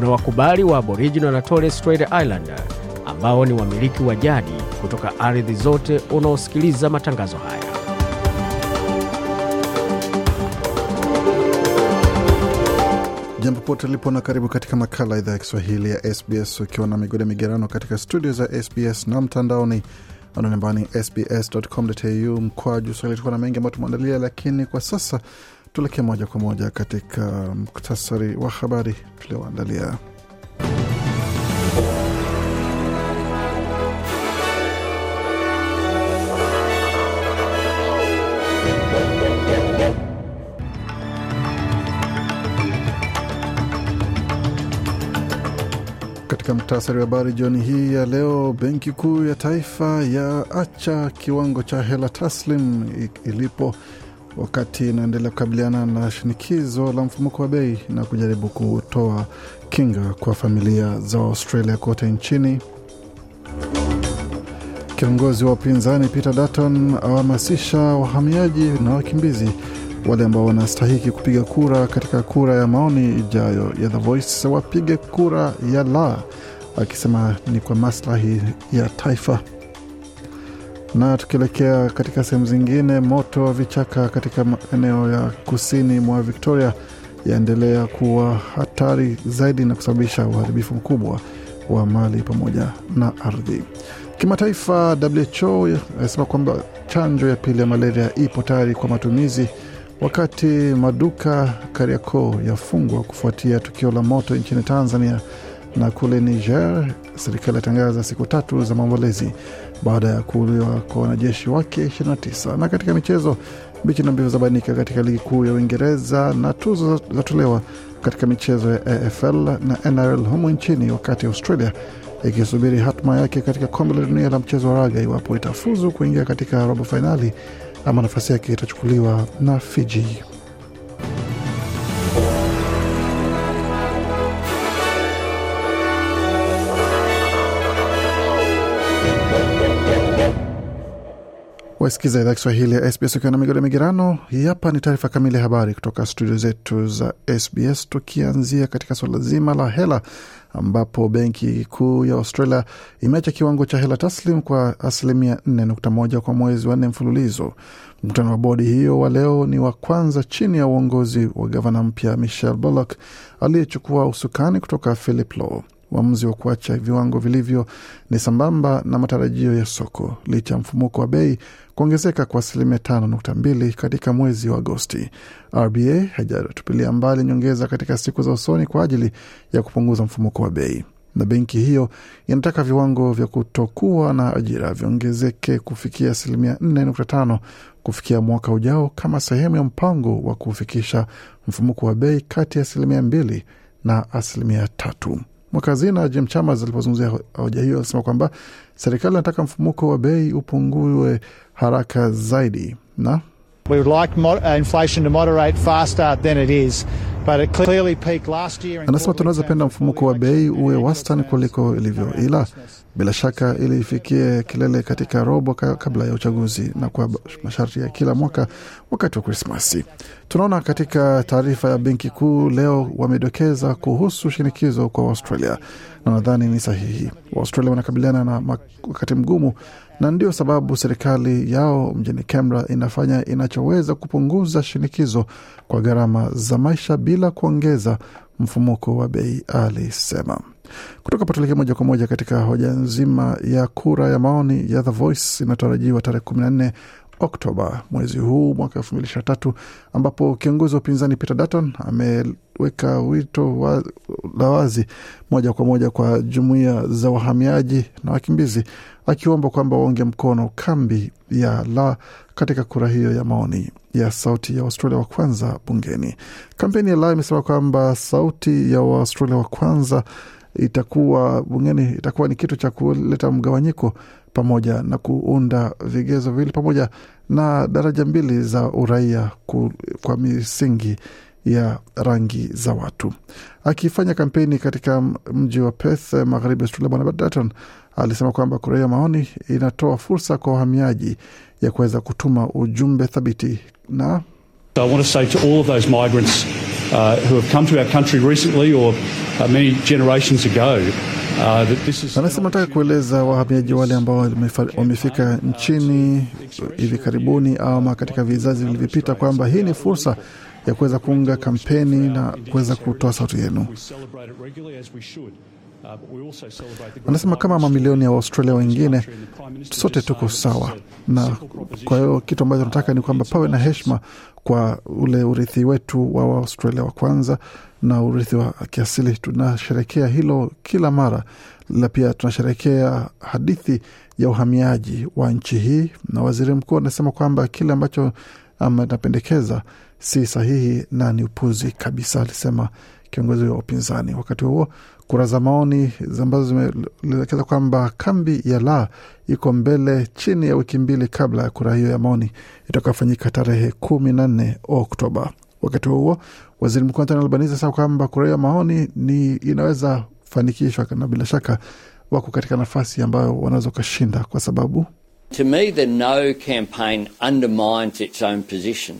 kuna wakubali wa Aboriginal na Torres Strait Islander ambao ni wamiliki wa jadi kutoka ardhi zote unaosikiliza matangazo haya. Jambo pote lipo na karibu katika makala idhaa ya Kiswahili ya SBS ukiwa na migode migerano katika studio za SBS na mtandaoni ananambani sbs.com.au mkwaju swahili. Tukuwa na mengi ambayo tumeandalia, lakini kwa sasa tuelekee moja kwa moja katika muktasari wa habari tulioandalia. Katika muktasari wa habari jioni hii ya leo, benki kuu ya taifa ya acha kiwango cha hela taslim ilipo wakati inaendelea kukabiliana na shinikizo la mfumuko wa bei na kujaribu kutoa kinga kwa familia za Australia kote nchini. Kiongozi wa upinzani Peter Dutton awahamasisha wahamiaji na wakimbizi wale ambao wanastahiki kupiga kura katika kura ya maoni ijayo ya The Voice wapige kura ya la, akisema ni kwa maslahi ya taifa. Na tukielekea katika sehemu zingine, moto wa vichaka katika eneo ya kusini mwa Victoria yaendelea kuwa hatari zaidi na kusababisha uharibifu mkubwa wa mali pamoja na ardhi. Kimataifa, WHO inasema kwamba chanjo ya pili ya malaria ipo tayari kwa matumizi, wakati maduka Kariakoo yafungwa kufuatia tukio la moto nchini Tanzania na kule Niger, serikali yatangaza siku tatu za maombolezi baada ya kuuliwa kwa wanajeshi wake 29. Na katika michezo, mbichi na mbivu zabainika katika ligi kuu ya Uingereza na tuzo zatolewa katika michezo ya AFL na NRL humu nchini, wakati Australia ikisubiri hatma yake katika kombe la dunia la mchezo wa raga iwapo itafuzu kuingia katika robo fainali ama nafasi yake itachukuliwa na Fiji. Wasikiza idhaa Kiswahili ya SBS ukiwa na migode migerano. Hii hapa ni taarifa kamili ya habari kutoka studio zetu za SBS, tukianzia katika suala zima la hela, ambapo benki kuu ya Australia imeacha kiwango cha hela taslim kwa asilimia 4.1 kwa mwezi wa nne mfululizo. Mkutano wa bodi hiyo wa leo ni wa kwanza chini ya uongozi wa gavana mpya Michelle Bullock aliyechukua usukani kutoka Philip Lowe. Uamuzi wa kuacha viwango vilivyo ni sambamba na matarajio ya soko licha ya mfumuko wa bei kuongezeka kwa asilimia tano nukta mbili katika mwezi wa Agosti. RBA haijatupilia mbali nyongeza katika siku za usoni kwa ajili ya kupunguza mfumuko wa bei, na benki hiyo inataka viwango vya kutokuwa na ajira viongezeke kufikia asilimia nne nukta tano kufikia mwaka ujao kama sehemu ya mpango wa kufikisha mfumuko wa bei kati ya asilimia mbili na asilimia tatu. Mwakazina Jim Chalmers alipozungumzia hoja hiyo alisema kwamba serikali inataka mfumuko wa bei upungue haraka zaidi. Na We would like uh, inflation to moderate faster than it is. But it clearly peaked last year in anasema quarterly tunaweza penda mfumuko wa bei uwe wastani kuliko ilivyo, ila bila shaka ili ifikie kilele katika robo kabla ya uchaguzi na kwa masharti ya kila mwaka wakati wa Krismasi. Tunaona katika taarifa ya benki kuu leo wamedokeza kuhusu shinikizo kwa Australia na nadhani ni sahihi. Waustralia wanakabiliana na wakati mgumu na ndio sababu serikali yao mjini Canberra inafanya inachoweza kupunguza shinikizo kwa gharama za maisha bila kuongeza mfumuko wa bei, alisema. Kutoka patuleke moja kwa moja katika hoja nzima ya kura ya maoni ya The Voice inatarajiwa tarehe kumi na nne Oktoba mwezi huu mwaka elfu mbili ishirini na tatu ambapo kiongozi wa upinzani Peter Dutton ameweka wito wa, la wazi moja kwa moja kwa jumuiya za wahamiaji na wakimbizi akiomba kwamba waunge mkono kambi ya la katika kura hiyo ya maoni ya sauti ya Australia wa kwanza bungeni. Kampeni ya la imesema kwamba sauti ya Waaustralia wa kwanza itakuwa bungeni, itakuwa ni kitu cha kuleta mgawanyiko pamoja na kuunda vigezo viwili pamoja na daraja mbili za uraia ku, kwa misingi ya rangi za watu. Akifanya kampeni katika mji wa Perth, magharibi Australia, Bwana Dutton alisema kwamba kura ya maoni inatoa fursa kwa wahamiaji ya kuweza kutuma ujumbe thabiti na I want to say to all of those migrants uh, who have come to our country recently or uh, many generations ago uh. Anasema nataka kueleza wahamiaji wale ambao wamefika nchini hivi karibuni ama katika vizazi vilivyopita kwamba hii ni fursa ya kuweza kuunga kampeni na kuweza kutoa sauti yenu. Anasema kama mamilioni ya Waustralia wengine sote tuko sawa, na kwa hiyo kitu ambacho tunataka ni kwamba pawe na heshima kwa ule urithi wetu wa Waustralia wa kwanza na urithi wa kiasili. Tunasherekea hilo kila mara, la pia tunasherekea hadithi ya uhamiaji wa nchi hii, na waziri mkuu anasema kwamba kile ambacho anapendekeza si sahihi na ni upuzi kabisa, alisema kiongozi wa upinzani. Wakati huo kura za maoni ambazo zimeelekeza kwamba kambi ya la iko mbele chini ya wiki mbili kabla ya kura hiyo ya maoni itakayofanyika tarehe kumi na nne Oktoba. Wakati huo waziri mkuu Anthony Albanese asema kwamba kura hiyo ya maoni ni inaweza fanikishwa na bila shaka wako katika nafasi ambayo wanaweza wakashinda kwa sababu To me, the no campaign undermines its own position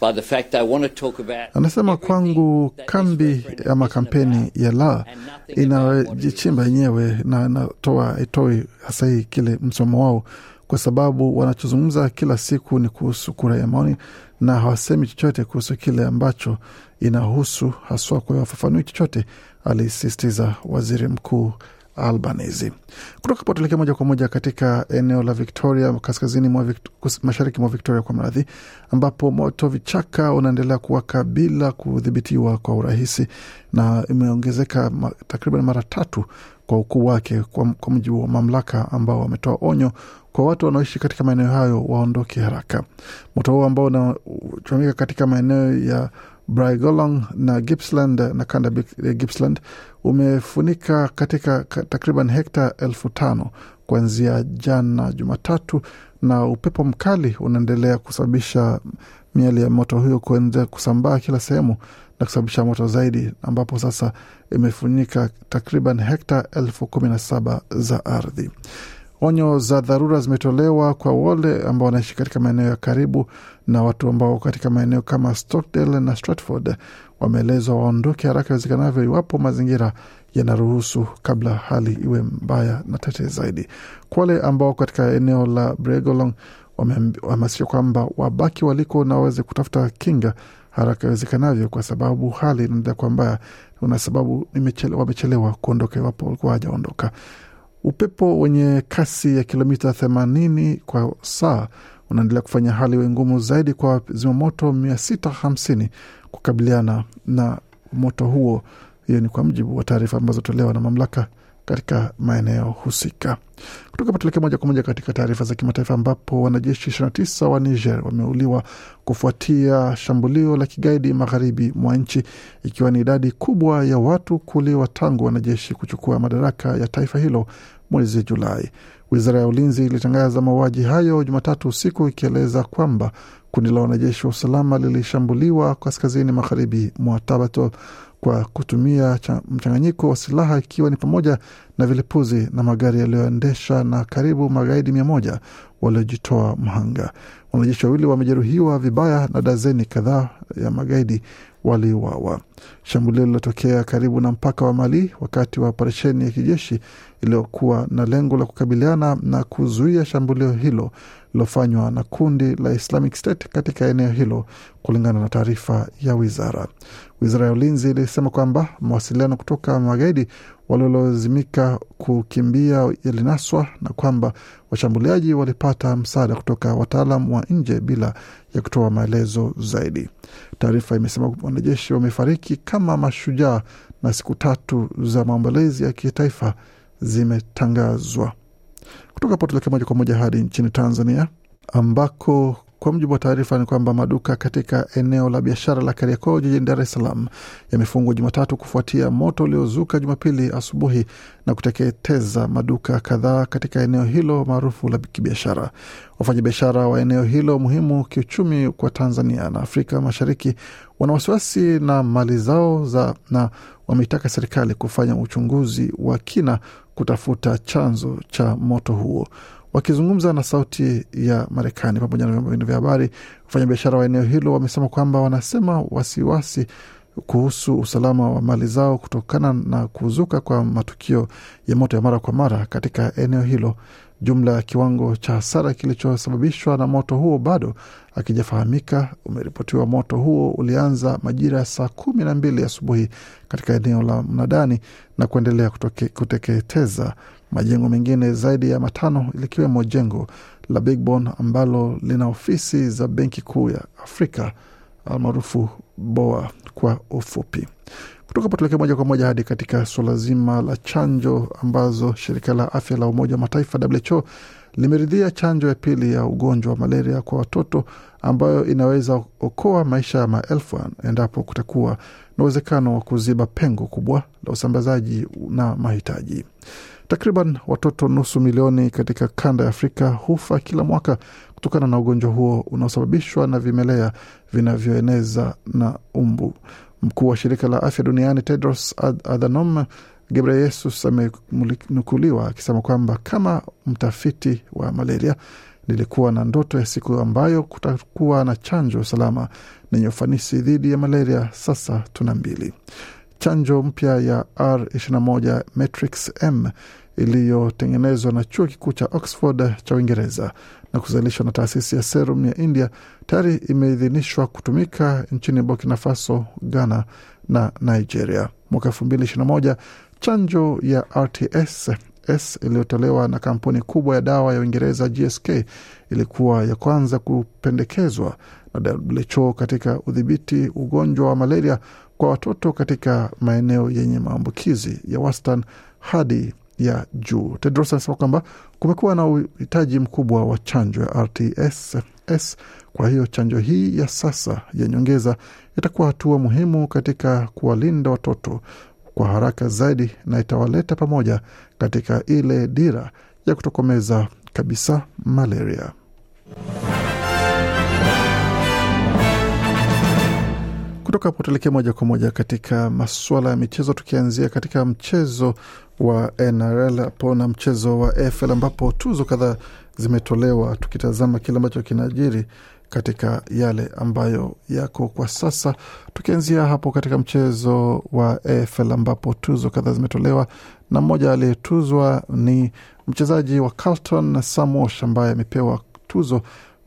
by the fact they want to talk about. Anasema kwangu kambi ama kampeni ya la inajichimba yenyewe na inatoa itoi hasa hii kile msomo wao, kwa sababu wanachozungumza kila siku ni kuhusu kura ya maoni na hawasemi chochote kuhusu kile ambacho inahusu haswa. Kwa hiyo hafafanui chochote, alisisitiza waziri mkuu Albanese. Kutoka hapo tuelekee moja kwa moja katika eneo la Victoria, kaskazini mwa mashariki mwa Victoria kwa mradhi, ambapo moto vichaka unaendelea kuwaka bila kudhibitiwa kwa urahisi na imeongezeka ma, takriban mara tatu kwa ukuu wake, kwa, kwa mujibu wa mamlaka ambao wametoa onyo kwa watu wanaoishi katika maeneo hayo waondoke haraka. Moto huo ambao unachomika katika maeneo ya Brigolong na Gippsland na kanda ya Gippsland umefunika katika takriban hekta elfu tano kuanzia jana Jumatatu, na upepo mkali unaendelea kusababisha miali ya moto huyo kuendelea kusambaa kila sehemu na kusababisha moto zaidi, ambapo sasa imefunika takriban hekta elfu kumi na saba za ardhi. Onyo za dharura zimetolewa kwa wale ambao wanaishi katika maeneo ya karibu na watu ambao katika maeneo kama Stockdale na Stratford wameelezwa waondoke haraka iwezekanavyo iwapo mazingira yanaruhusu kabla hali iwe mbaya na tete zaidi. Kwa wale ambao katika eneo la Bregolong wamehamasishwa kwamba wabaki waliko na waweze kutafuta kinga haraka iwezekanavyo, kwa sababu hali inaendelea kuwa mbaya, una sababu wamechelewa kuondoka iwapo walikuwa hawajaondoka. Upepo wenye kasi ya kilomita 80 kwa saa unaendelea kufanya hali iwe ngumu zaidi kwa zimamoto 650 kukabiliana na moto huo. Hiyo ni kwa mujibu wa taarifa ambazo tolewa na mamlaka katika maeneo husika. Kutoka patuleke moja kwa moja katika taarifa za kimataifa, ambapo wanajeshi 29 wa Niger wameuliwa kufuatia shambulio la kigaidi magharibi mwa nchi, ikiwa ni idadi kubwa ya watu kuuliwa tangu wanajeshi kuchukua madaraka ya taifa hilo mwezi Julai. Wizara ya ulinzi ilitangaza mauaji hayo Jumatatu usiku ikieleza kwamba kundi la wanajeshi wa usalama lilishambuliwa kaskazini magharibi mwa Tabato kwa kutumia mchanganyiko wa silaha ikiwa ni pamoja na vilipuzi na magari yaliyoendesha na karibu magaidi mia moja waliojitoa mhanga. Wanajeshi wawili wamejeruhiwa vibaya na dazeni kadhaa ya magaidi waliuawa. Shambulio lilotokea karibu na mpaka wa Mali wakati wa operesheni ya kijeshi iliyokuwa na lengo la kukabiliana na kuzuia shambulio hilo lilofanywa na kundi la Islamic State katika eneo hilo, kulingana na taarifa ya wizara. Wizara ya ulinzi ilisema kwamba mawasiliano kutoka magaidi waliolazimika kukimbia yalinaswa na kwamba washambuliaji walipata msaada kutoka wataalam wa nje bila ya kutoa maelezo zaidi. Taarifa imesema wanajeshi wamefariki kama mashujaa na siku tatu za maombolezi ya kitaifa zimetangazwa. Kutoka Potoleke moja kwa moja hadi nchini Tanzania ambako Kwa mujibu wa taarifa ni kwamba maduka katika eneo la biashara la Kariakoo jijini Dar es Salaam yamefungwa Jumatatu kufuatia moto uliozuka Jumapili asubuhi na kuteketeza maduka kadhaa katika eneo hilo maarufu la kibiashara. Wafanyabiashara wa eneo hilo muhimu kiuchumi kwa Tanzania na Afrika Mashariki wana wasiwasi na mali zao za na wameitaka serikali kufanya uchunguzi wa kina kutafuta chanzo cha moto huo. Wakizungumza na Sauti ya Marekani pamoja na vyombo vya habari, wafanyabiashara wa eneo hilo wamesema kwamba wanasema wasiwasi kuhusu usalama wa mali zao kutokana na kuzuka kwa matukio ya moto ya mara kwa mara katika eneo hilo. Jumla ya kiwango cha hasara kilichosababishwa na moto huo bado akijafahamika. Umeripotiwa moto huo ulianza majira ya saa kumi na mbili asubuhi katika eneo la mnadani na kuendelea kuteketeza majengo mengine zaidi ya matano likiwemo jengo la Bigborn ambalo lina ofisi za Benki Kuu ya Afrika almaarufu BOA kwa ufupi. Kutoka potulekea moja kwa moja hadi katika suala zima la chanjo ambazo shirika la afya la Umoja wa Mataifa WHO limeridhia chanjo ya pili ya ugonjwa wa malaria kwa watoto ambayo inaweza okoa maisha ya maelfu endapo kutakuwa na uwezekano wa kuziba pengo kubwa la usambazaji na mahitaji. Takriban watoto nusu milioni katika kanda ya Afrika hufa kila mwaka kutokana na ugonjwa huo unaosababishwa na vimelea vinavyoeneza na umbu. Mkuu wa shirika la afya duniani Tedros Adhanom Ghebreyesus amenukuliwa akisema kwamba kama mtafiti wa malaria, nilikuwa na ndoto ya siku ambayo kutakuwa na chanjo salama nenye ufanisi dhidi ya malaria. Sasa tuna mbili. Chanjo mpya ya R21 Matrix M iliyotengenezwa na chuo kikuu cha Oxford cha Uingereza na kuzalishwa na taasisi ya Serum ya India tayari imeidhinishwa kutumika nchini Burkina Faso, Ghana na Nigeria. Mwaka elfu mbili ishirini na moja chanjo ya RTS iliyotolewa na kampuni kubwa ya dawa ya Uingereza GSK ilikuwa ya kwanza kupendekezwa na WHO katika udhibiti ugonjwa wa malaria kwa watoto katika maeneo yenye maambukizi ya wastani hadi ya juu. Tedros anasema kwamba kumekuwa na uhitaji mkubwa wa chanjo ya RTS. Kwa hiyo chanjo hii ya sasa ya nyongeza itakuwa hatua muhimu katika kuwalinda watoto kwa haraka zaidi na itawaleta pamoja katika ile dira ya kutokomeza kabisa malaria. Kutoka hapo tuelekee moja kwa moja katika masuala ya michezo, tukianzia katika mchezo wa NRL hapo na mchezo wa AFL ambapo tuzo kadhaa zimetolewa, tukitazama kile ambacho kinajiri katika yale ambayo yako kwa sasa, tukianzia hapo katika mchezo wa AFL ambapo tuzo kadhaa zimetolewa, na mmoja aliyetuzwa ni mchezaji wa Carlton Walsh ambaye amepewa tuzo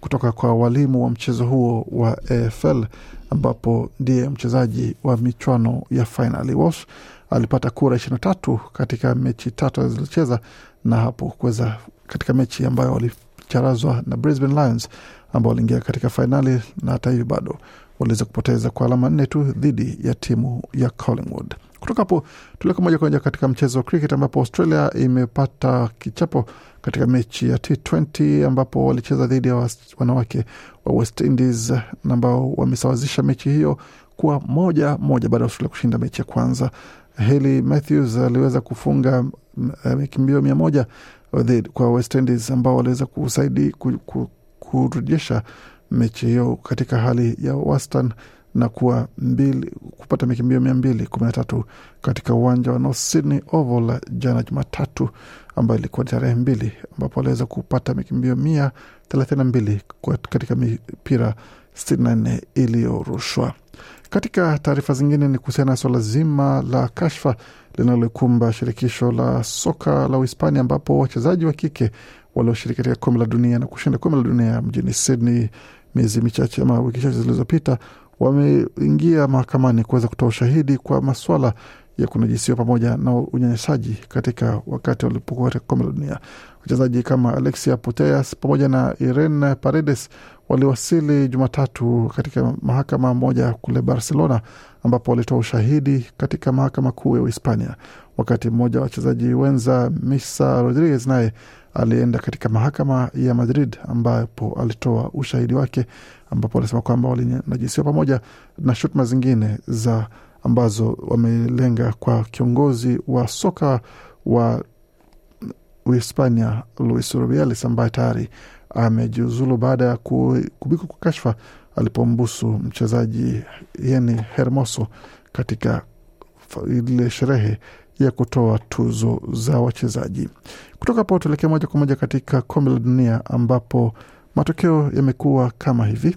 kutoka kwa walimu wa mchezo huo wa AFL ambapo ndiye mchezaji wa michuano ya fainali. Walsh alipata kura ishirini na tatu katika mechi tatu alizocheza, na hapo kuweza katika mechi ambayo walicharazwa na Brisbane Lions ambao waliingia katika fainali, na hata hivyo bado waliweza kupoteza kwa alama nne tu dhidi ya timu ya Collingwood. Kutoka hapo tuleko moja kwa moja katika mchezo wa cricket ambapo Australia imepata kichapo katika mechi ya T20 ambapo walicheza dhidi ya wanawake wa West Indies ambao wamesawazisha mechi hiyo kuwa moja moja baada ya Australia kushinda mechi ya kwanza. Hayley Matthews aliweza kufunga mikimbio mia moja kwa West Indies ambao waliweza kusaidia kurejesha mechi hiyo katika hali ya wastan na kuwa mbili, kupata mikimbio mia mbili kumi na tatu katika uwanja wa North Sydney Oval jana Jumatatu, ambayo ilikuwa tarehe mbili, ambapo aliweza kupata mikimbio mia thelathini na mbili katika mipira sitini na nne iliyorushwa. Katika taarifa zingine ni kuhusiana na suala zima la kashfa linalokumba shirikisho la soka la Uhispania, ambapo wachezaji wa kike walioshiriki katika kombe la dunia na kushinda kombe la dunia mjini Sydney miezi michache ama wiki chache zilizopita wameingia mahakamani kuweza kutoa ushahidi kwa maswala ya kunajisiwa pamoja na unyanyasaji katika wakati walipokuwa katika kombe la dunia. Wachezaji kama Alexia Putellas pamoja na Irene Paredes waliwasili Jumatatu katika mahakama moja kule Barcelona, ambapo walitoa ushahidi katika mahakama kuu ya Uhispania, wakati mmoja wa wachezaji wenza Misa Rodriguez naye alienda katika mahakama ya Madrid ambapo alitoa ushahidi wake, ambapo wanasema kwamba walinajisiwa pamoja na shutuma zingine za ambazo wamelenga kwa kiongozi wa soka wa Uhispania Luis Rubiales ambaye tayari amejiuzulu baada ya kubikwa kwa kashfa alipombusu mchezaji Yeni Hermoso katika ile sherehe ya kutoa tuzo za wachezaji. Kutoka hapo tuelekee moja kwa moja katika kombe la dunia ambapo matokeo yamekuwa kama hivi.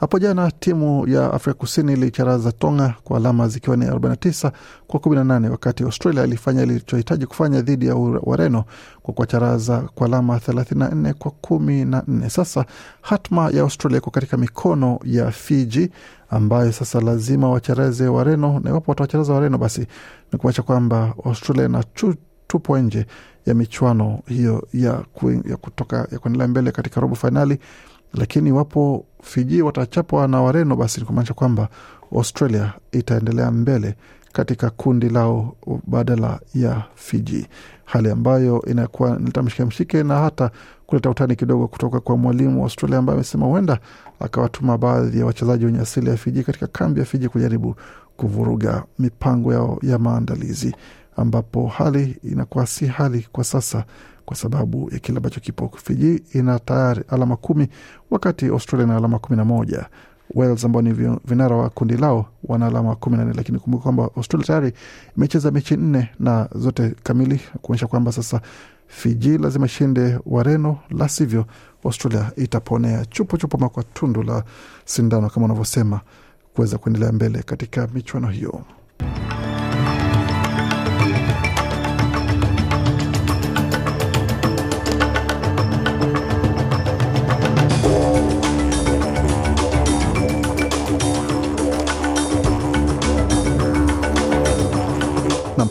Hapo jana timu ya Afrika Kusini ilicharaza Tonga kwa alama zikiwa ni 49 kwa 18, wakati Australia ilifanya ilichohitaji kufanya dhidi ya Wareno kwa kuwacharaza kwa alama 34 kwa 14. Sasa hatma ya Australia iko katika mikono ya Fiji ambayo sasa lazima wacharaze Wareno, na iwapo watawacharaza Wareno basi ni kumaanisha kwamba Australia na tupwa nje ya michuano hiyo ya, kuing, ya kutoka ya kuendelea mbele katika robo fainali lakini iwapo Fiji watachapwa na Wareno basi ni kumaanisha kwamba Australia itaendelea mbele katika kundi lao badala ya Fiji, hali ambayo inakuwa nileta mshike mshike na hata kuleta utani kidogo kutoka kwa mwalimu wa Australia ambaye amesema huenda akawatuma baadhi ya wachezaji wenye asili ya Fiji katika kambi ya Fiji kujaribu kuvuruga mipango yao ya maandalizi, ambapo hali inakuwa si hali kwa sasa kwa sababu ya kile ambacho kipo. Fiji ina tayari alama kumi wakati Australia na alama kumi na moja. Wales ambao ni vinara wa kundi lao wana alama kumi na nne, lakini kumbuka kwamba Australia tayari imecheza mechi nne na zote kamili, kuonyesha kwamba sasa Fiji lazima ishinde Wareno, la sivyo Australia itaponea ama kwa tundu la sindano kama unavyosema, kuweza kuendelea mbele katika michuano hiyo.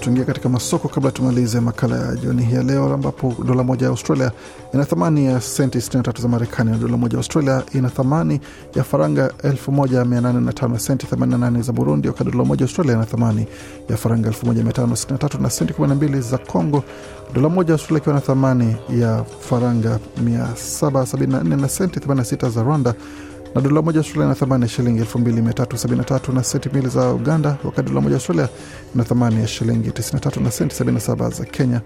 Tuingia katika masoko kabla tumalize makala ya jioni hii ya leo, ambapo dola moja ya Australia ina thamani ya senti 63 za Marekani na dola moja ya Australia ina thamani ya faranga 1805 senti 88 za Burundi, wakati dola moja ya Australia ina thamani ya faranga 1563 na senti 12 za Congo, dola moja ya Australia ikiwa na thamani ya faranga 774 na senti 86 za Rwanda na dola moja Australia na thamani ya shilingi 2373 na senti mbili za Uganda, wakati dola moja Australia na thamani ya shilingi 93 na senti 77 za Kenya,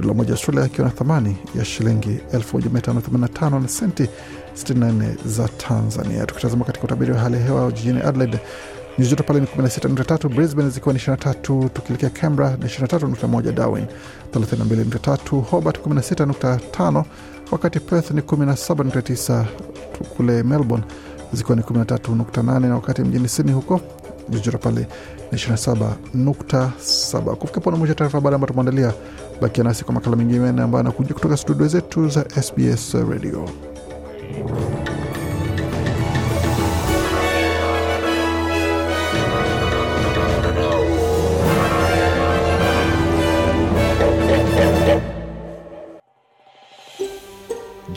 dola moja Australia ikiwa na thamani ya shilingi 1585 na senti 64 za Tanzania. Tukitazama katika utabiri wa hali ya hewa jijini Adelaide nyuzi joto pale ni 16.3, Brisbane zikiwa ni 23, tukielekea Canberra ni 23.1, Darwin 32.3, Hobart 16.5, wakati Perth ni 17.9, kule Melbourne zikiwa ni 13.8, na wakati mjini Sydney huko joto pale ni 27.7. Kufika pona mwisho taarifa habari ambayo tumeandalia. Bakia nasi kwa makala mengine ambayo anakuja kutoka studio zetu za SBS Radio.